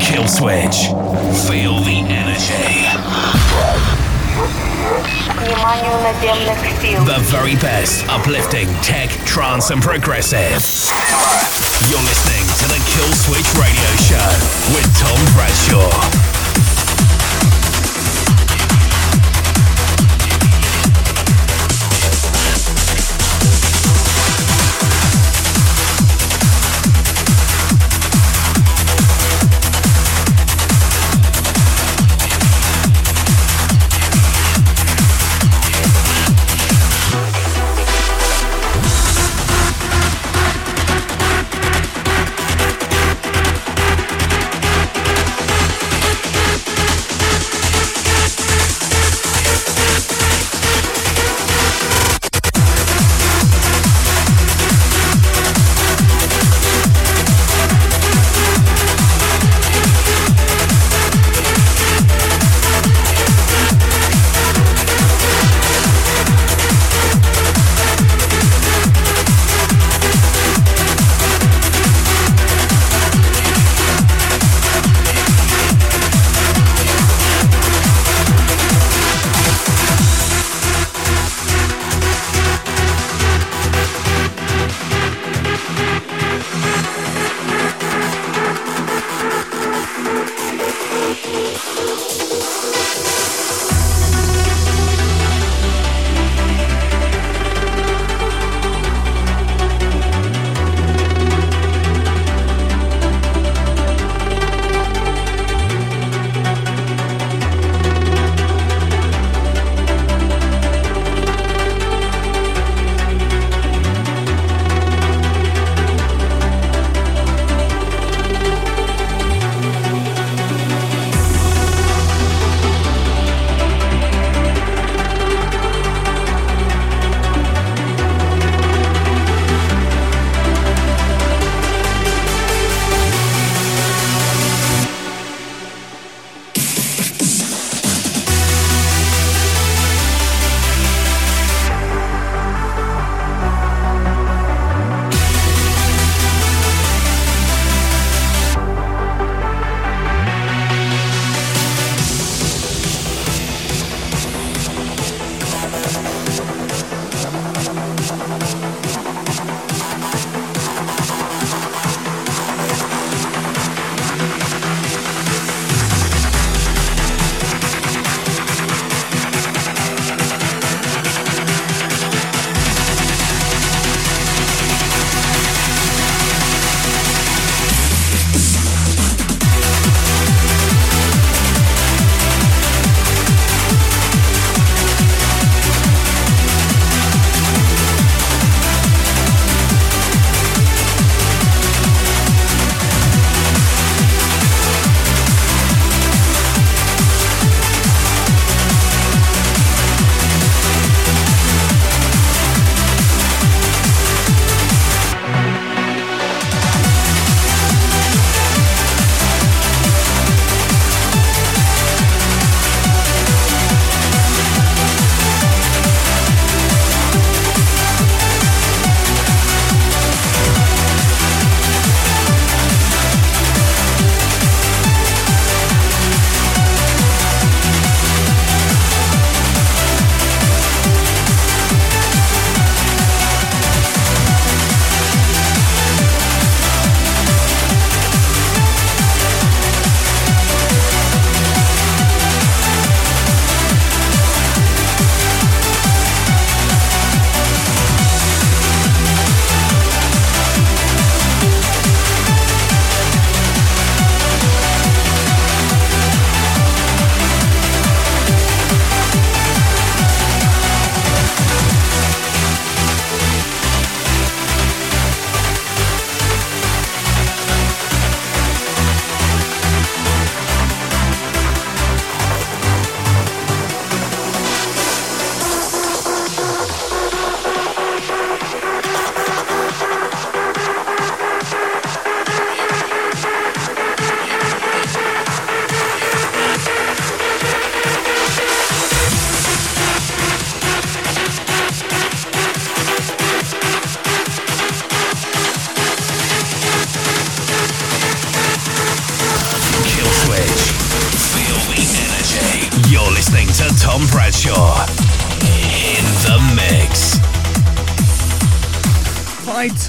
Kill switch. Feel the energy. The very best uplifting tech, trance, and progressive. You're listening to the Kill Switch Radio Show with Tom Bradshaw.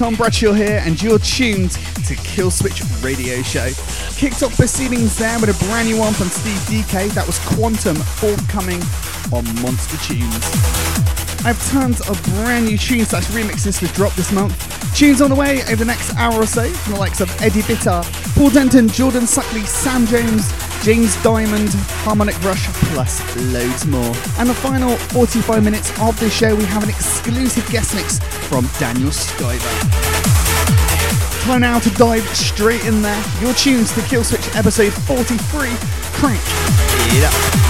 Tom Bradshaw here, and you're tuned to Killswitch Radio Show. Kicked off proceedings there with a brand new one from Steve Dekay. That was Quantum, forthcoming on Monster Tunes. I have tons of brand new tunes slash remixes to drop this month. Tunes on the way over the next hour or so from the likes of Eddie Bitar, Paul Denton, Jordan Suckley, Sam Jones, James Diamond, Harmonic Rush, plus loads more. And the final 45 minutes of the show, we have an exclusive guest mix from Daniel Skyver. Time now to dive straight in there. Your tunes to Killswitch episode 43. Crank it up.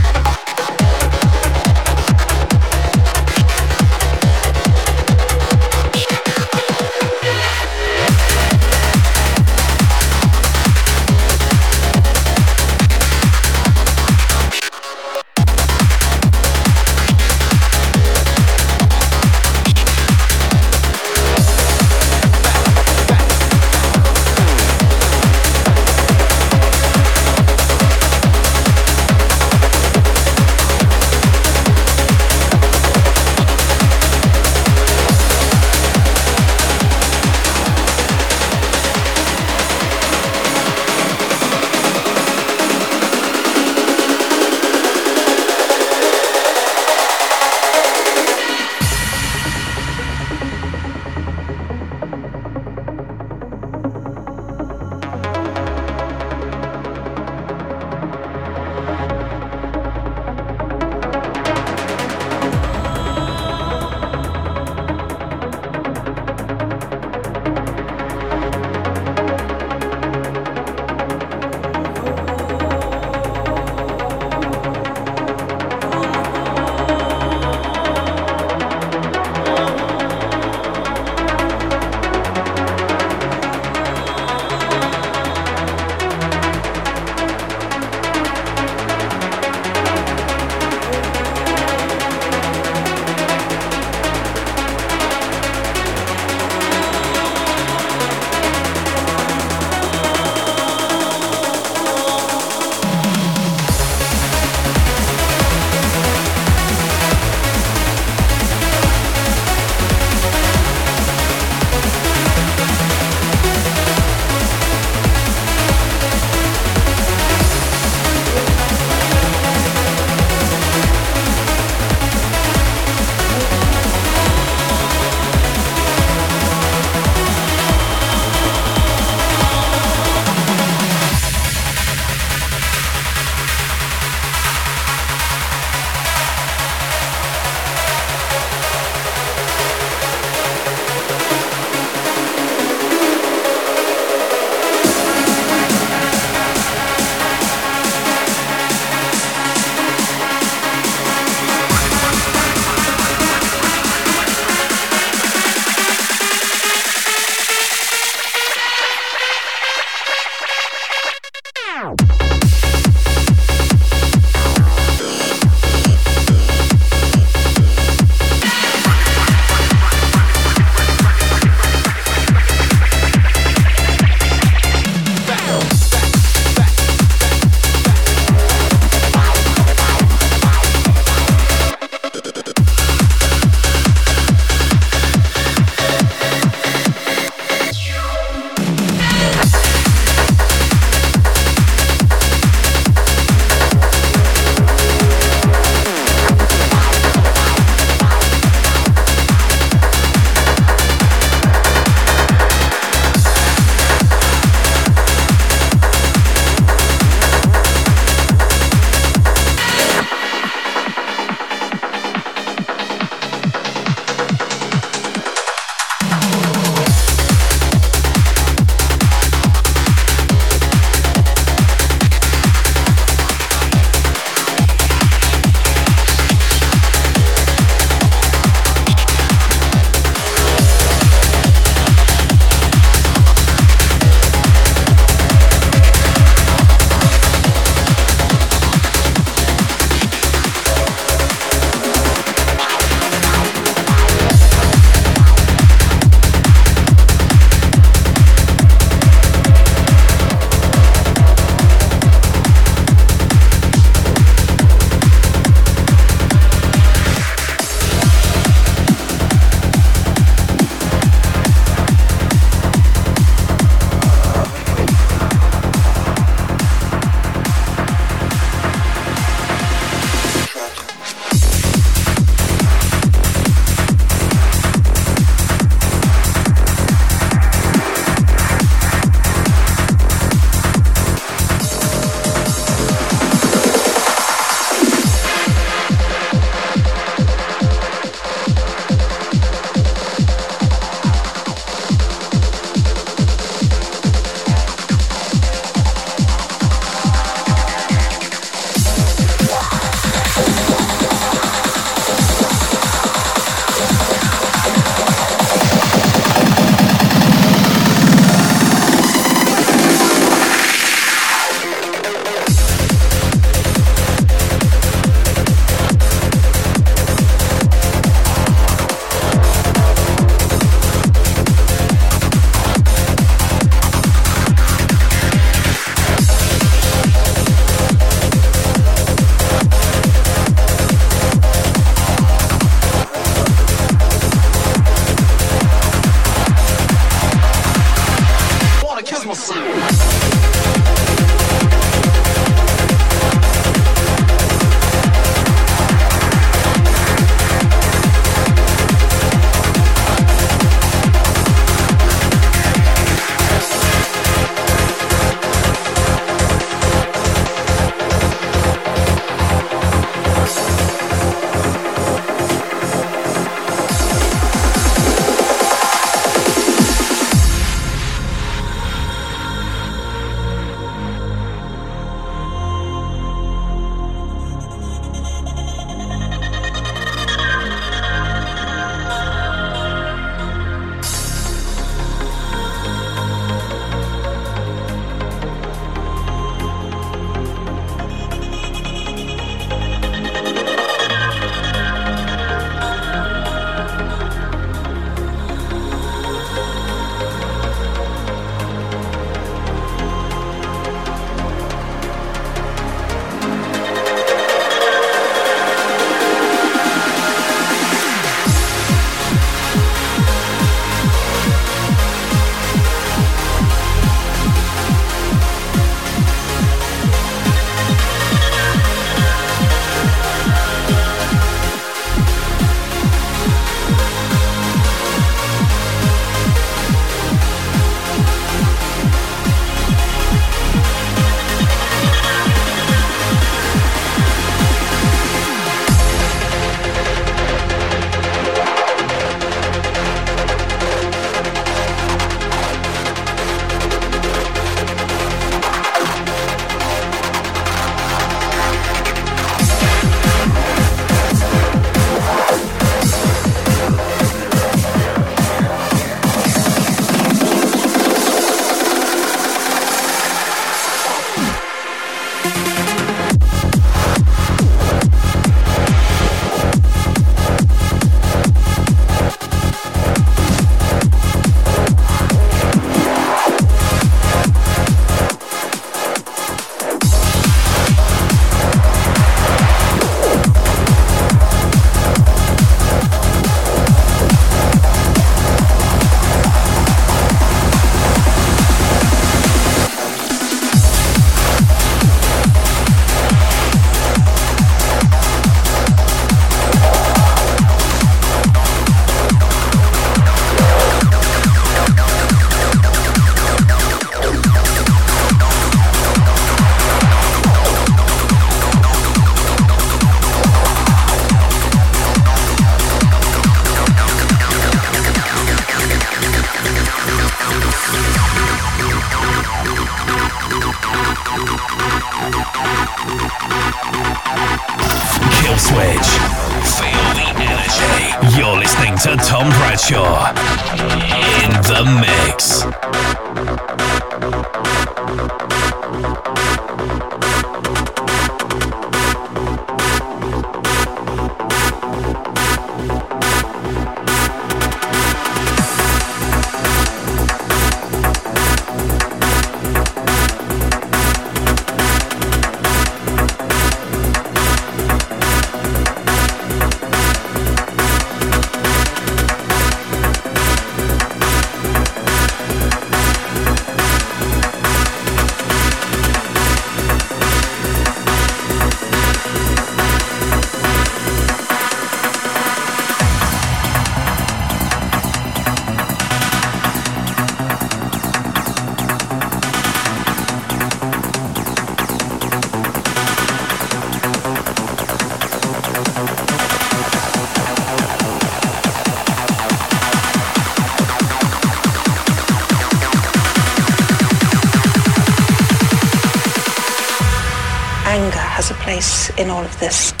in all of this.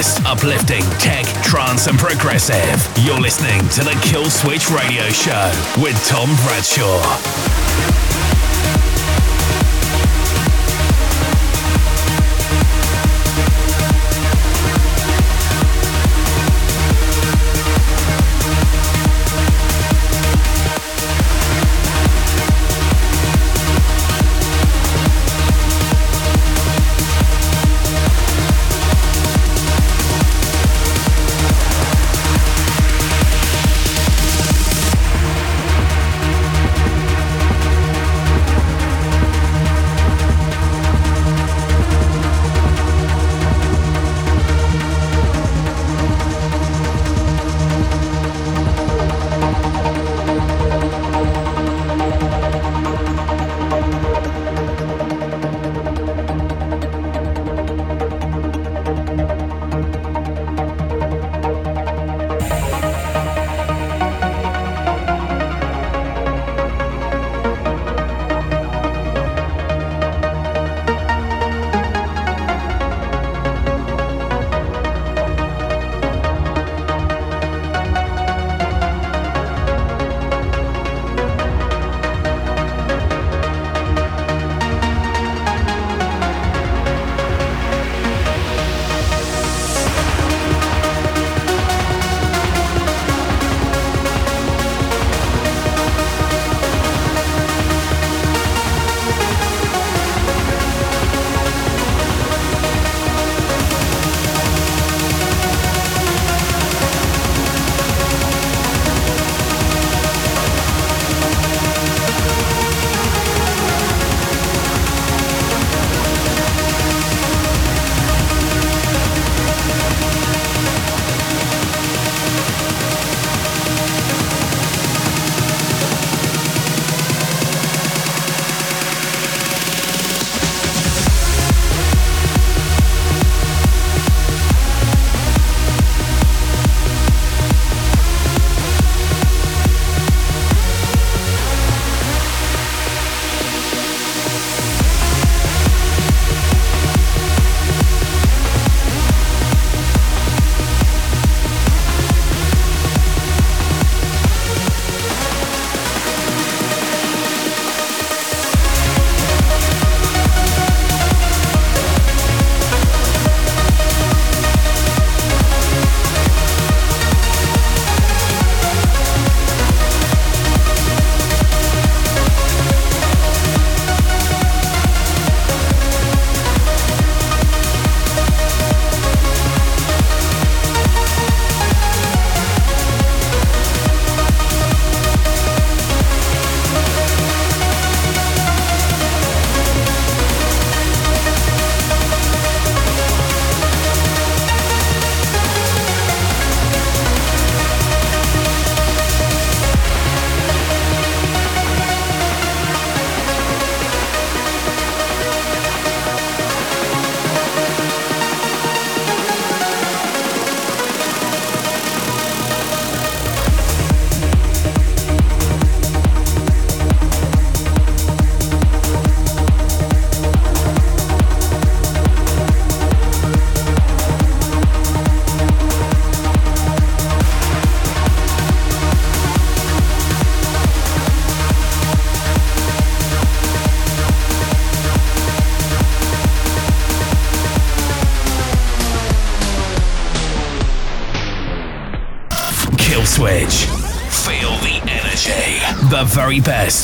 Best uplifting tech, trance, and progressive. You're listening to the Kill Switch Radio Show with Tom Bradshaw.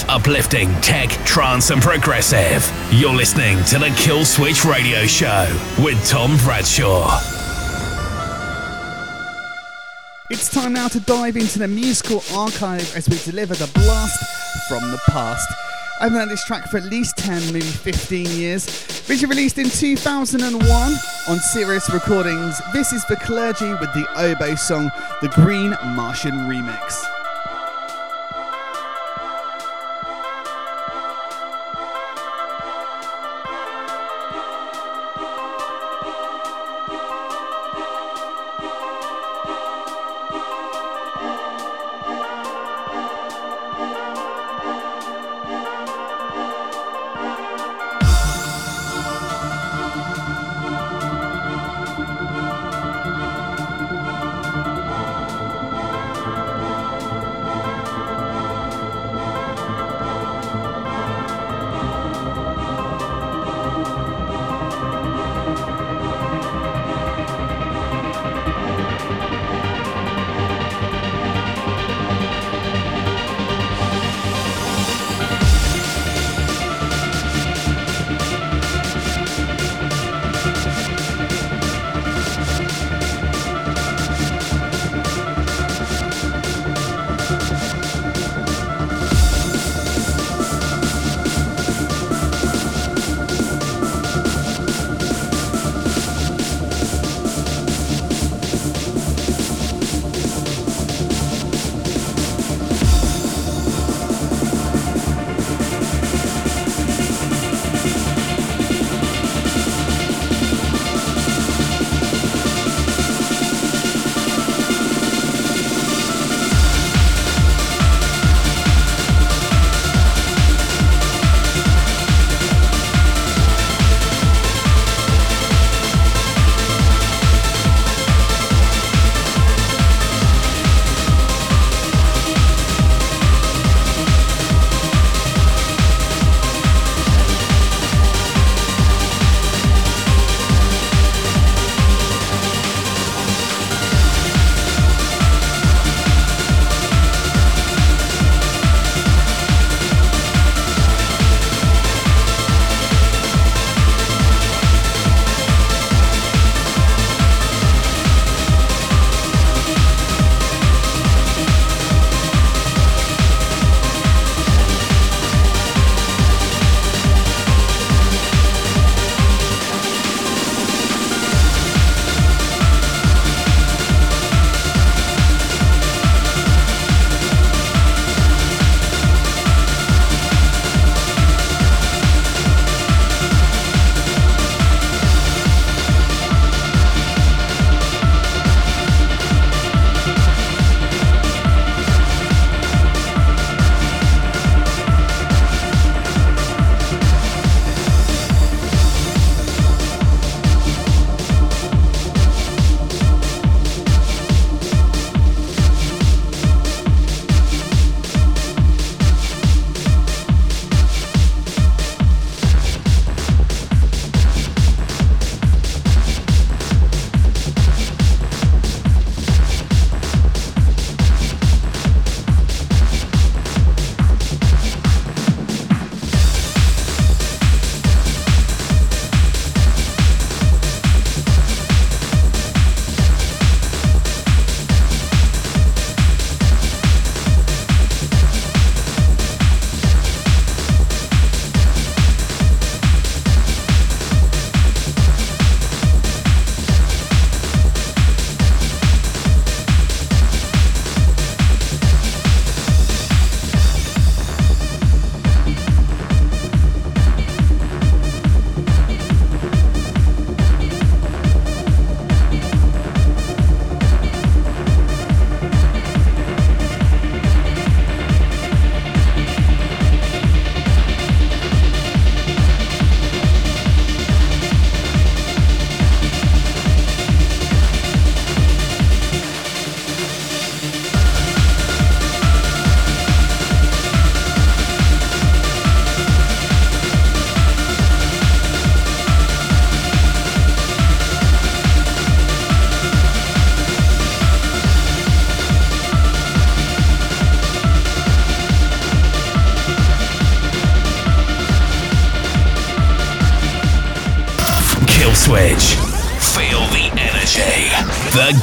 Uplifting tech, trance, and progressive. You're listening to the Kill Switch Radio Show with Tom Bradshaw. It's time now to dive into the musical archive as we deliver the blast from the past. I've known this track for at least 10, maybe 15 years. Originally released in 2001 on Sirius Recordings, this is The Clergy with the oboe song, the Green Martian Remix.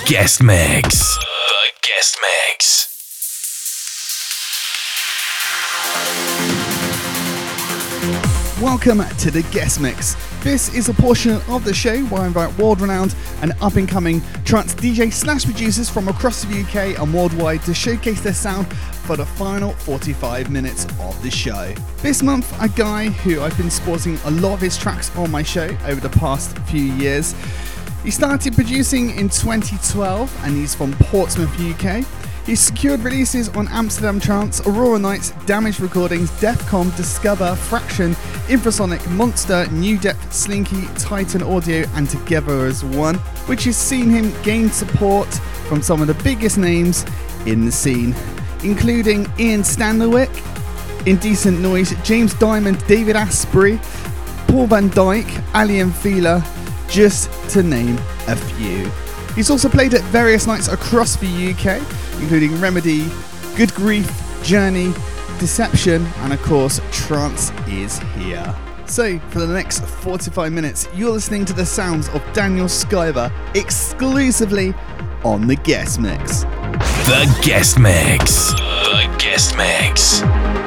Guest mix. The guest mix. Welcome to the guest mix. This is a portion of the show where I invite world renowned and up and coming trance DJ slash producers from across the UK and worldwide to showcase their sound for the final 45 minutes of the show. This month, a guy who I've been sporting a lot of his tracks on my show over the past few years. He started producing in 2012 and he's from Portsmouth, UK. He secured releases on Amsterdam Trance, Aurora Nights, Damage Recordings, Defcom, Discover, Fraction, Infrasonic, Monster, New Depth, Slinky, Titan Audio, and Together as One, which has seen him gain support from some of the biggest names in the scene, including Ian Standerwick, Indecent Noise, James Diamond, David Asprey, Paul van Dyk, Aly & Fila, just to name a few. He's also played at various nights across the UK, including Remedy, Good Grief, Journey, Deception, and of course, Trance is here. So, for the next 45 minutes, you're listening to the sounds of Daniel Skyver exclusively on the guest mix. The guest mix. The guest mix.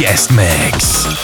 Guest Mix.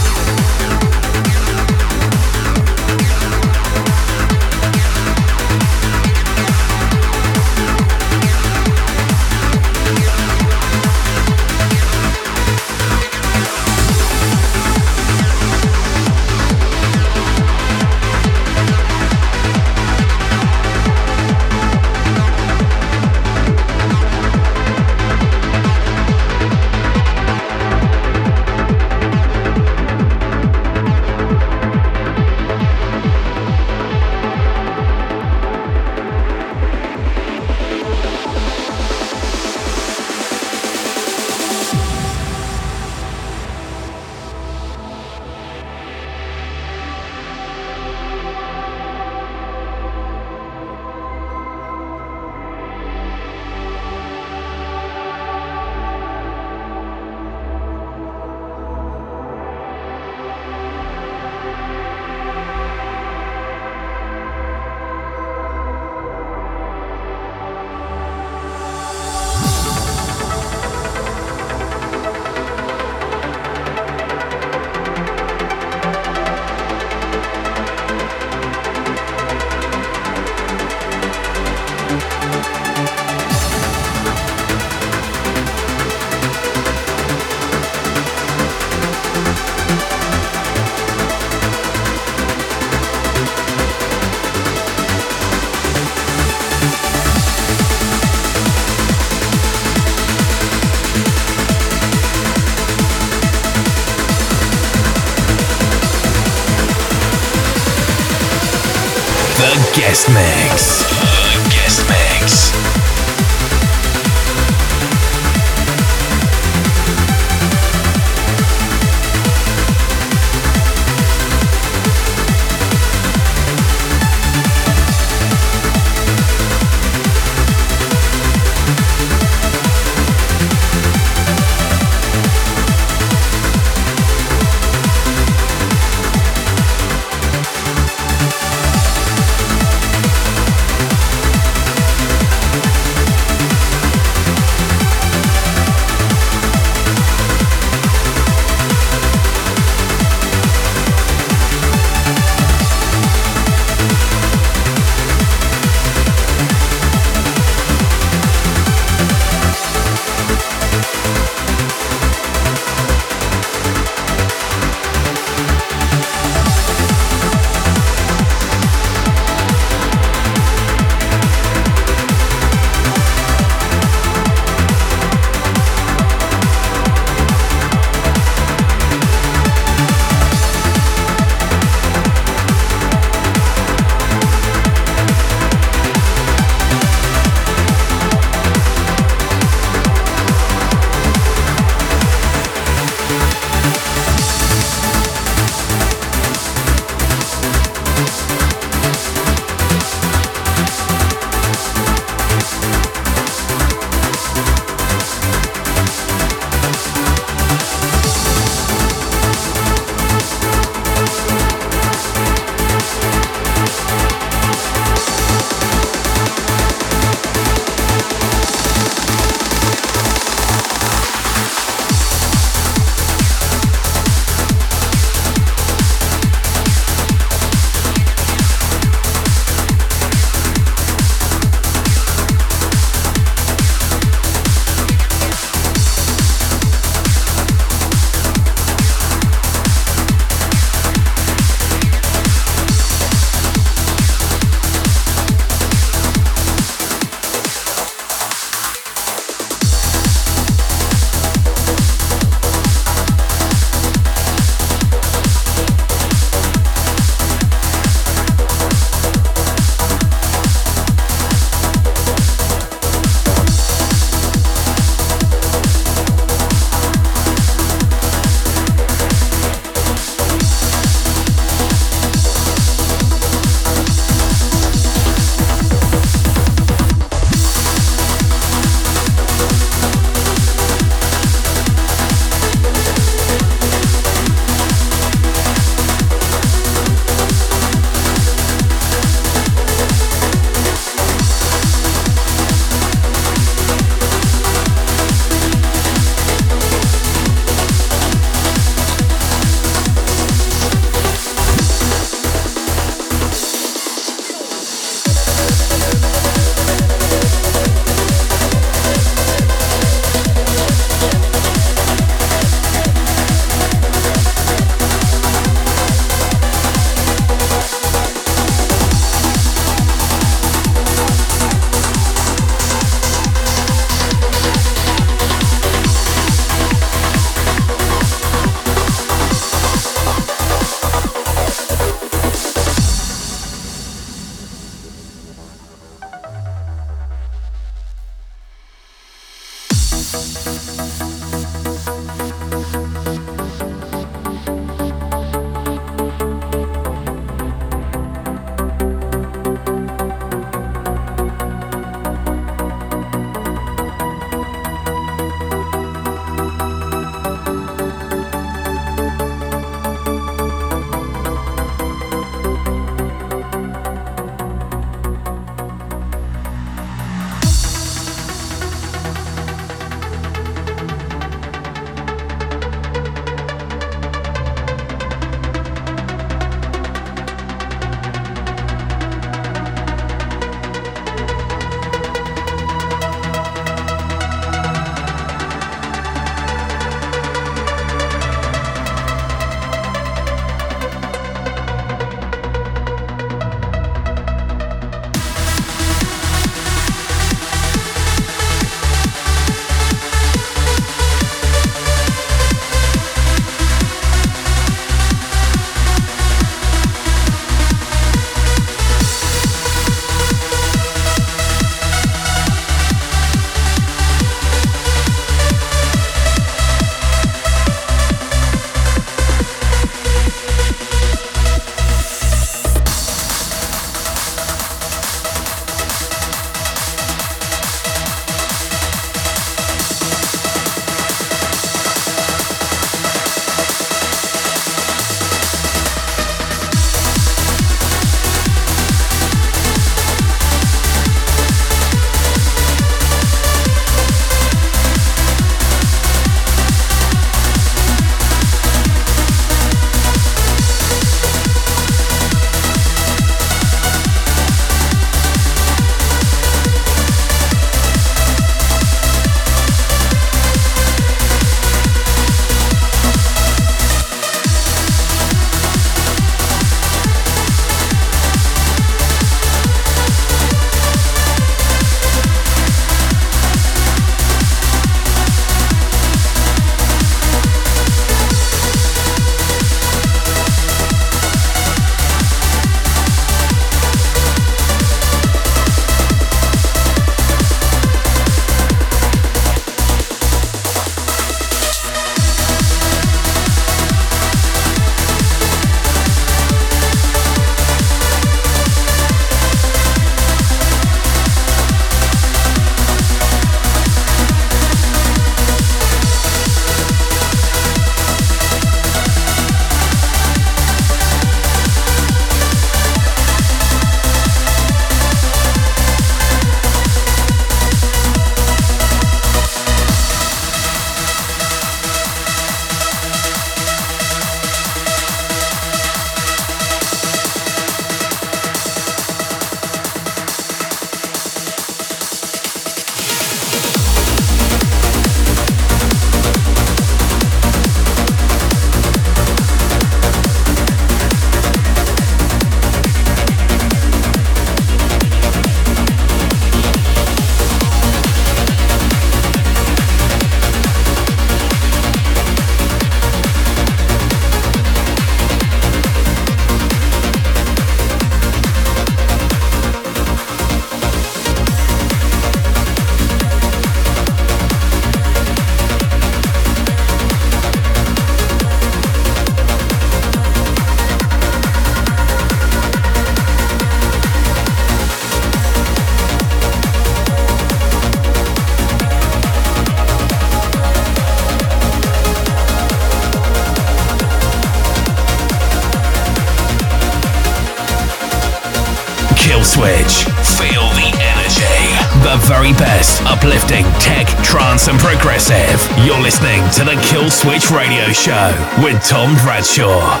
Show with Tom Bradshaw.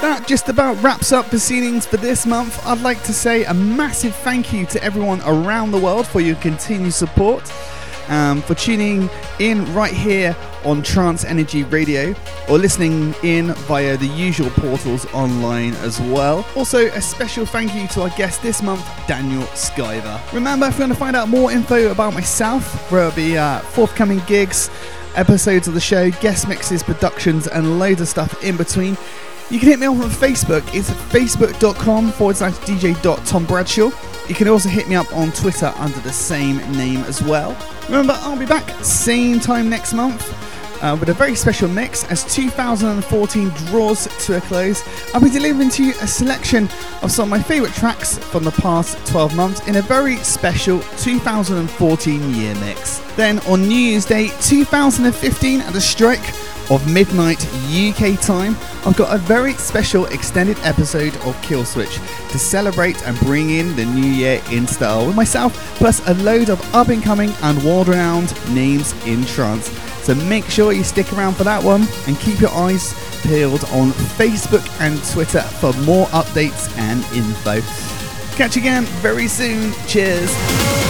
That just about wraps up proceedings for this month. I'd like to say a massive thank you to everyone around the world for your continued support um, for tuning in right here on Trance Energy Radio or listening in via the usual portals online as well. Also, a special thank you to our guest this month, Daniel Skyver. Remember, if you want to find out more info about myself, there will be uh, forthcoming gigs, episodes of the show, guest mixes, productions, and loads of stuff in between. You can hit me up on Facebook. It's facebook.com forward slash dj.tombradshaw. You can also hit me up on Twitter under the same name as well. Remember, I'll be back same time next month. Uh, with a very special mix as 2014 draws to a close. I'll be delivering to you a selection of some of my favourite tracks from the past 12 months in a very special 2014 year mix. Then on New Year's Day 2015 at the strike of midnight UK time, I've got a very special extended episode of Kill Switch to celebrate and bring in the new year in style with myself, plus a load of up and coming and world renowned names in trance. So make sure you stick around for that one and keep your eyes peeled on Facebook and Twitter for more updates and info. Catch you again very soon. Cheers.